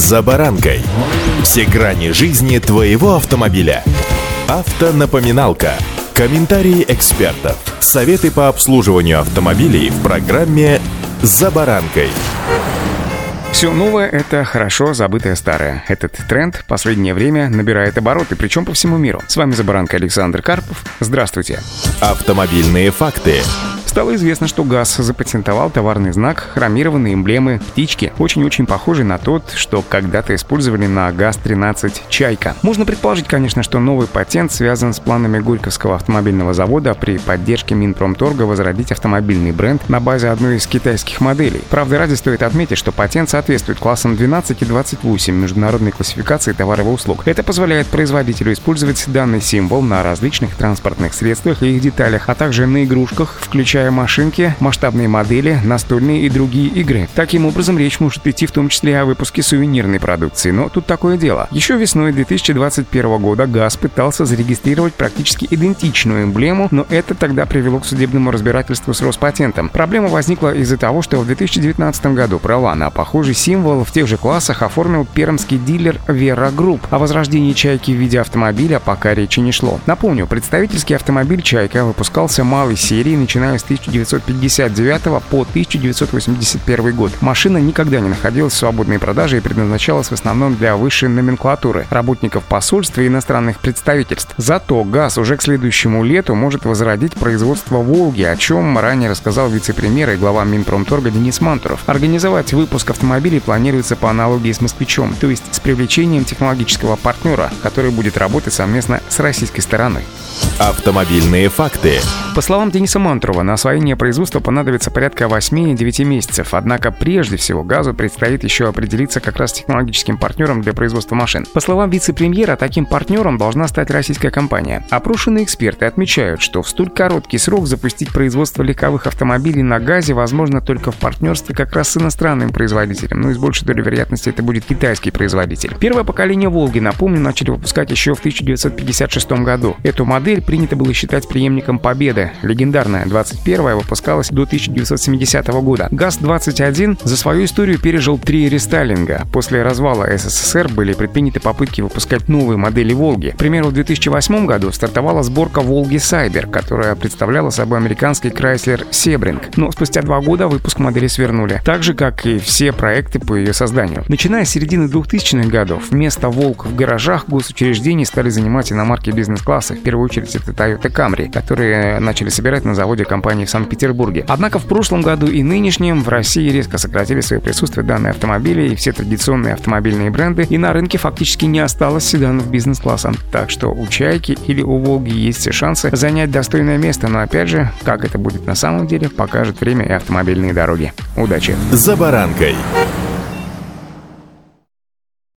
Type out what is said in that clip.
«За баранкой». Все грани жизни твоего автомобиля. Автонапоминалка. Комментарии экспертов. Советы по обслуживанию автомобилей в программе «За баранкой». Все новое — это хорошо забытое старое. Этот тренд последнее время набирает обороты, причем по всему миру. С вами «За баранкой» Александр Карпов. Здравствуйте. Автомобильные факты. Стало известно, что ГАЗ запатентовал товарный знак хромированные эмблемы птички, очень-очень похожий на тот, что когда-то использовали на ГАЗ-13 «Чайка». Можно предположить, конечно, что новый патент связан с планами Горьковского автомобильного завода при поддержке Минпромторга возродить автомобильный бренд на базе одной из китайских моделей. Правда, ради стоит отметить, что патент соответствует классам 12 и 28 международной классификации товаров и услуг. Это позволяет производителю использовать данный символ на различных транспортных средствах и их деталях, а также на игрушках, включая включая машинки, масштабные модели, настольные и другие игры. Таким образом, речь может идти в том числе о выпуске сувенирной продукции. Но тут такое дело. Еще весной 2021 года ГАЗ пытался зарегистрировать практически идентичную эмблему, но это тогда привело к судебному разбирательству с Роспатентом. Проблема возникла из-за того, что в 2019 году права на похожий символ в тех же классах оформил пермский дилер Вера Групп. О возрождении «Чайки» в виде автомобиля пока речи не шло. Напомню, представительский автомобиль «Чайка» выпускался малой серии, начиная с 1959 по 1981 год. Машина никогда не находилась в свободной продаже и предназначалась в основном для высшей номенклатуры, работников посольства и иностранных представительств. Зато ГАЗ уже к следующему лету может возродить производство «Волги», о чем ранее рассказал вице-премьер и глава Минпромторга Денис Мантуров. Организовать выпуск автомобилей планируется по аналогии с «Москвичом», то есть с привлечением технологического партнера, который будет работать совместно с российской стороной. Автомобильные факты. По словам Дениса Мантрова, на освоение производства понадобится порядка 8-9 месяцев. Однако прежде всего газу предстоит еще определиться как раз технологическим партнером для производства машин. По словам вице-премьера, таким партнером должна стать российская компания. Опрошенные эксперты отмечают, что в столь короткий срок запустить производство легковых автомобилей на газе возможно только в партнерстве как раз с иностранным производителем. Ну и с большей долей вероятности это будет китайский производитель. Первое поколение «Волги», напомню, начали выпускать еще в 1956 году. Эту модель принято было считать преемником «Победы». Легендарная 21-я выпускалась до 1970 года. ГАЗ-21 за свою историю пережил три рестайлинга. После развала СССР были предприняты попытки выпускать новые модели «Волги». К примеру, в 2008 году стартовала сборка «Волги Сайбер», которая представляла собой американский Chrysler Sebring. Но спустя два года выпуск модели свернули. Так же, как и все проекты по ее созданию. Начиная с середины 2000-х годов, вместо «Волк» в гаражах госучреждений стали занимать иномарки бизнес-класса, в первую очередь это Toyota Camry, которые начали собирать на заводе компании в Санкт-Петербурге. Однако в прошлом году и нынешнем в России резко сократили свое присутствие данные автомобили и все традиционные автомобильные бренды, и на рынке фактически не осталось седанов бизнес-класса. Так что у Чайки или у Волги есть все шансы занять достойное место, но опять же, как это будет на самом деле, покажет время и автомобильные дороги. Удачи! За баранкой.